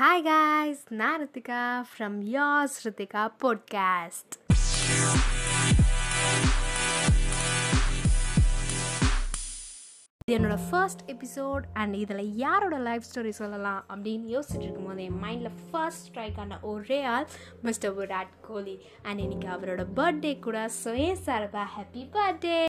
Hi guys நான் Rithika from யார் Ritika podcast இது என்னோட ஃபர்ஸ்ட் எபிசோட் அண்ட் இதில் யாரோட லைஃப் ஸ்டோரி சொல்லலாம் அப்படின்னு யோசிச்சுட்டு இருக்கும்போது என் மைண்டில் ஃபர்ஸ்ட் ஸ்ட்ரைக் ஆன ஒரே ஆள் மிஸ்டர் விராட் கோலி. அண்ட் இன்னைக்கு அவரோட பர்த்டே கூட சுய சார்பா ஹாப்பி பர்த்டே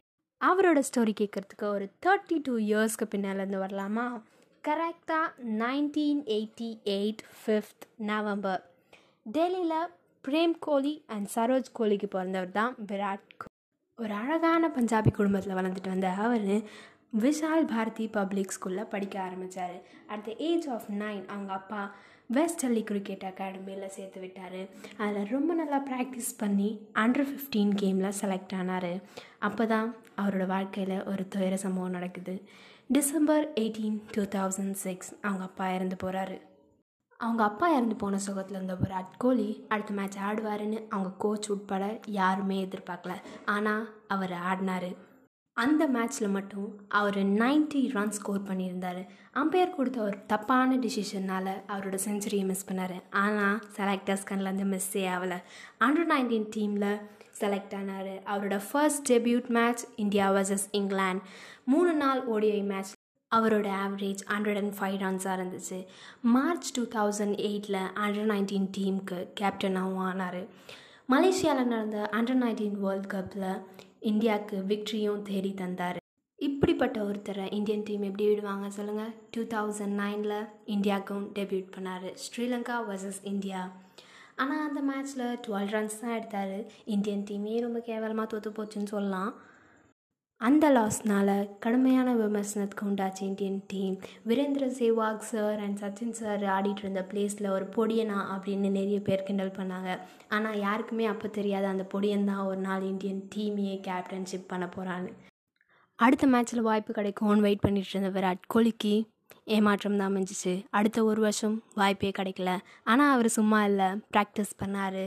அவரோட ஸ்டோரி கேட்குறதுக்கு ஒரு தேர்ட்டி டூ இயர்ஸ்க்கு பின்னாலேருந்து வரலாமா? கரெக்டாக nineteen eighty eight fifth November டெல்லியில் பிரேம் கோலி அண்ட் சரோஜ் கோலிக்கு பிறந்தவர் தான் விராட் கோலி ஒரு அழகான பஞ்சாபி குடும்பத்தில் வளர்ந்துட்டு வந்த அவர் விஷால் பாரதி பப்ளிக் ஸ்கூலில் படிக்க ஆரம்பித்தார் at the age of nine அவங்க அப்பா வெஸ்ட் டெல்லி கிரிக்கெட் அகாடமியில் சேர்த்து விட்டார். அதில் ரொம்ப நல்லா ப்ராக்டிஸ் பண்ணி அண்டர் ஃபிஃப்டீன் கேமில் செலக்ட் ஆனார். அப்போ தான் அவரோட வாழ்க்கையில் ஒரு துயர சம்பவம் நடக்குது. December eighteen two thousand six அவங்க அப்பா இறந்து போகிறாரு அவங்க அப்பா இறந்து போன சுகத்தில் இருந்த விராட் கோலி அடுத்த மேட்ச் ஆடுவாருன்னு அவங்க கோச் உட்பட யாருமே எதிர்பார்க்கல. ஆனால் அவர் ஆடினார். அந்த மேட்ச்சில் மட்டும் அவர் 90 ரன் ஸ்கோர் பண்ணியிருந்தார். அம்பையர் கொடுத்த ஒரு தப்பான டிசிஷனால் அவரோட செஞ்சுரியை மிஸ் பண்ணார். ஆனால் செலக்டர்ஸ் கண்ணிலேருந்து மிஸ்ஸே ஆகலை. அண்டர் நைன்டீன் டீமில் செலக்ட் ஆனார். அவரோட first debut match India versus England. மூணு நாள் ஓடிஐ மேட்ச் அவரோட ஆவரேஜ் ஹண்ட்ரட் அண்ட் ஃபைவ் ரன்ஸாக இருந்துச்சு. மார்ச் டூ தௌசண்ட் எயிட்டில் அண்டர் நைன்டீன் டீமுக்கு கேப்டனாகவும் ஆனார். மலேசியாவில் நடந்த அண்டர் நைன்டீன் வேர்ல்ட் கப்பில் இந்தியாவுக்கு விக்ட்ரியும் தேடி தந்தார். இப்படிப்பட்ட ஒருத்தரை இந்தியன் டீம் எப்படி விடுவாங்க சொல்லுங்கள் டூ தௌசண்ட் நைனில் இந்தியாவுக்கும் டெபியூட் பண்ணார். Sri Lanka versus India. ஆனால் அந்த மேட்ச்சில் டுவெல் ரன்ஸ் தான் எடுத்தார். இந்தியன் டீமே ரொம்ப கேவலமாக தோற்று போச்சுன்னு சொல்லலாம். அந்த லாஸ்னால் கடுமையான விமர்சனத்துக்கு உண்டாச்சு Indian team Virender Sehwag sir and Sachin sir ஆடிட்டு இருந்த பிளேஸில் ஒரு பொடியனா அப்படின்னு நிறைய பேர் கிண்டல் பண்ணாங்க. ஆனால் யாருக்குமே அப்போ தெரியாது அந்த பொடியன் தான் ஒரு நாள் இந்தியன் டீமையே கேப்டன்ஷிப் பண்ண போகிறான்னு அடுத்த மேட்ச்சில் வாய்ப்பு கிடைக்கும்னு வெயிட் பண்ணிட்டு இருந்த விராட் கோலிக்கு ஏமாற்றம் தான் அமைஞ்சிச்சு அடுத்த ஒரு வருஷம் வாய்ப்பே கிடைக்கல. ஆனால் அவர் சும்மா இல்லை ப்ராக்டிஸ் பண்ணார்.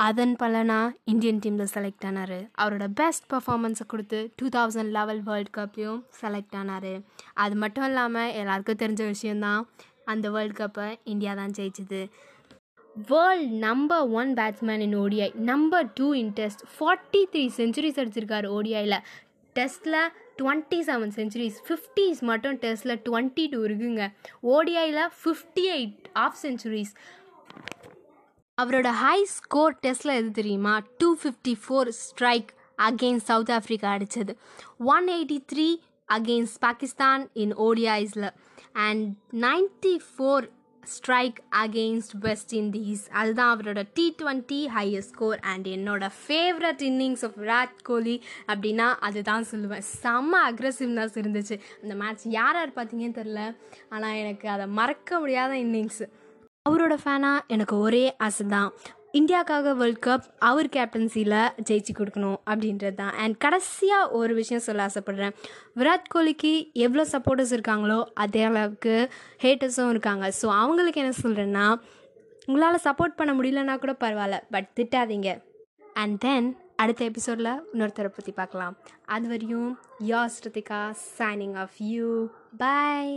அதன் பலனா இந்தியன் டீமில் செலக்ட் ஆனார். அவரோட பெஸ்ட் பர்ஃபார்மன்ஸை கொடுத்து டூ தௌசண்ட் லெவல் வேர்ல்ட் கப்லேயும் செலக்ட் ஆனார். அது மட்டும் இல்லாமல் எல்லாருக்கும் தெரிஞ்ச விஷயந்தான் அந்த வேர்ல்ட் கப்பை இந்தியா தான் ஜெயிச்சுது. World number one batsman in ODI number two in test forty three centuries அடிச்சிருக்காரு ஓடிஐயில் டெஸ்ட்டில் டுவெண்ட்டி செவன் செஞ்சுரிஸ் ஃபிஃப்டிஸ் மட்டும் டெஸ்ட்டில் டுவெண்ட்டி டூ இருக்குங்க ஓடிஐயில் ஃபிஃப்டி எயிட் ஆஃப் செஞ்சுரிஸ் அவரோட ஹை ஸ்கோர் டெஸ்ட்டில் எது தெரியுமா? Two fifty four strike against South Africa அடித்தது one eighty three against Pakistan in ஓடிஐஸில் and ninety four strike against West Indies அதுதான் அவரோட T twenty highest score and என்னோட favourite innings of Virat Kohli அப்படின்னா அதுதான் சொல்லுவேன். செம்ம அக்ரஸிவ்னஸ் இருந்துச்சு. அந்த மேட்ச் யார் யார் பார்த்தீங்கன்னு தெரில ஆனால் எனக்கு அதை மறக்க முடியாத இன்னிங்ஸு அவரோட ஃபேனாக எனக்கு ஒரே ஆசை தான் இந்தியாவுக்காக வேர்ல்ட் கப் அவர் கேப்டன்சியில் ஜெயிச்சு கொடுக்கணும் அப்படின்றது தான். அண்ட் கடைசியாக ஒரு விஷயம் சொல்ல ஆசைப்பட்றேன். விராட் கோலிக்கு எவ்வளோ சப்போர்ட்டர்ஸ் இருக்காங்களோ அதே அளவுக்கு ஹேட்டர்ஸும் இருக்காங்க. ஸோ அவங்களுக்கு என்ன சொல்கிறேன்னா உங்களால் சப்போர்ட் பண்ண முடியலன்னா கூட பரவாயில்ல பட் திட்டாதீங்க. அண்ட் தென் அடுத்த எபிசோடில் இன்னொருத்தரை பற்றி பார்க்கலாம். அது வரையும் yes Rithika signing off you bye